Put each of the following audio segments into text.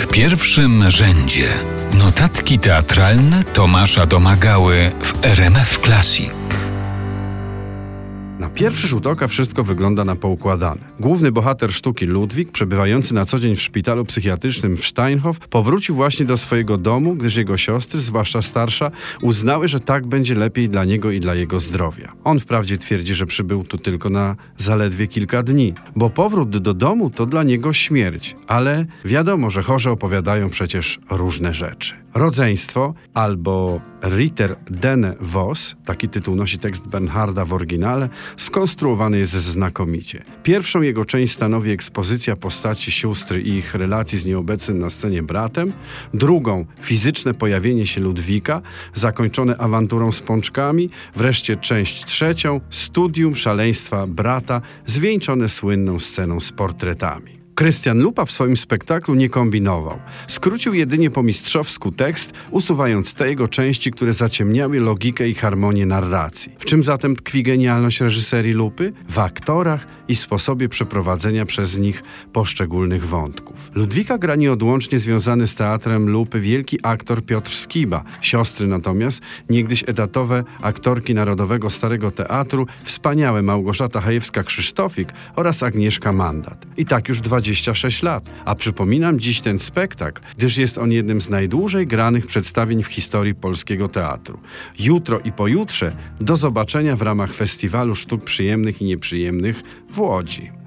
W pierwszym rzędzie notatki teatralne Tomasza Domagały w RMF Classic. Pierwszy rzut oka wszystko wygląda na poukładane. Główny bohater sztuki Ludwik, przebywający na co dzień w szpitalu psychiatrycznym w Steinhof, powrócił właśnie do swojego domu, gdyż jego siostry, zwłaszcza starsza, uznały, że tak będzie lepiej dla niego i dla jego zdrowia. On wprawdzie twierdzi, że przybył tu tylko na zaledwie kilka dni, bo powrót do domu to dla niego śmierć, ale wiadomo, że chorzy opowiadają przecież różne rzeczy. Rodzeństwo albo Ritter den Vos, taki tytuł nosi tekst Bernharda w oryginale, skonstruowany jest znakomicie. Pierwszą jego część stanowi ekspozycja postaci sióstry i ich relacji z nieobecnym na scenie bratem, drugą fizyczne pojawienie się Ludwika, zakończone awanturą z pączkami, wreszcie część trzecią studium szaleństwa brata, zwieńczone słynną sceną z portretami. Krystian Lupa w swoim spektaklu nie kombinował. Skrócił jedynie po mistrzowsku tekst, usuwając te jego części, które zaciemniały logikę i harmonię narracji. W czym zatem tkwi genialność reżyserii Lupy? W aktorach i sposobie przeprowadzenia przez nich poszczególnych wątków. Ludwika gra nieodłącznie związany z teatrem Lupy wielki aktor Piotr Skiba. Siostry natomiast, niegdyś etatowe aktorki Narodowego Starego Teatru, wspaniałe Małgorzata Hajewska-Krzysztofik oraz Agnieszka Mandat. I tak już 20 26 lat, a przypominam dziś ten spektakl, gdyż jest on jednym z najdłużej granych przedstawień w historii polskiego teatru. Jutro i pojutrze do zobaczenia w ramach Festiwalu Sztuk Przyjemnych i Nieprzyjemnych w Łodzi.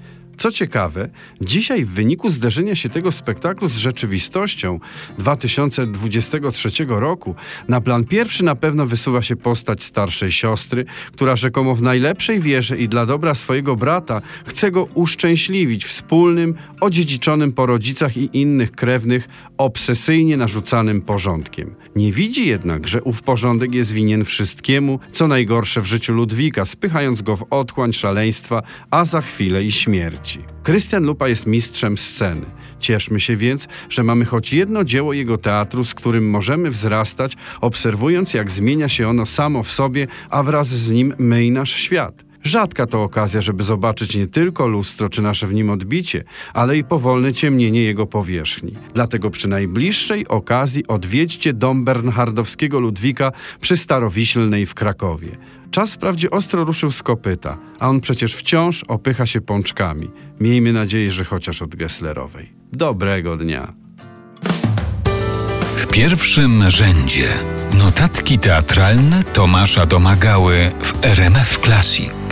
Co ciekawe, dzisiaj w wyniku zderzenia się tego spektaklu z rzeczywistością 2023 roku, na plan pierwszy na pewno wysuwa się postać starszej siostry, która rzekomo w najlepszej wierze i dla dobra swojego brata chce go uszczęśliwić wspólnym, odziedziczonym po rodzicach i innych krewnych, obsesyjnie narzucanym porządkiem. Nie widzi jednak, że ów porządek jest winien wszystkiemu, co najgorsze w życiu Ludwika, spychając go w otchłań szaleństwa, a za chwilę i śmierci. Krystian Lupa jest mistrzem sceny. Cieszmy się więc, że mamy choć jedno dzieło jego teatru, z którym możemy wzrastać, obserwując jak zmienia się ono samo w sobie, a wraz z nim my i nasz świat. Rzadka to okazja, żeby zobaczyć nie tylko lustro czy nasze w nim odbicie, ale i powolne ciemnienie jego powierzchni. Dlatego przy najbliższej okazji odwiedźcie dom Bernhardowskiego Ludwika przy Starowiślnej w Krakowie. Czas wprawdzie ostro ruszył z kopyta, a on przecież wciąż opycha się pączkami. Miejmy nadzieję, że chociaż od Gesslerowej. Dobrego dnia. W pierwszym rzędzie notatki teatralne Tomasza Domagały w RMF Classic.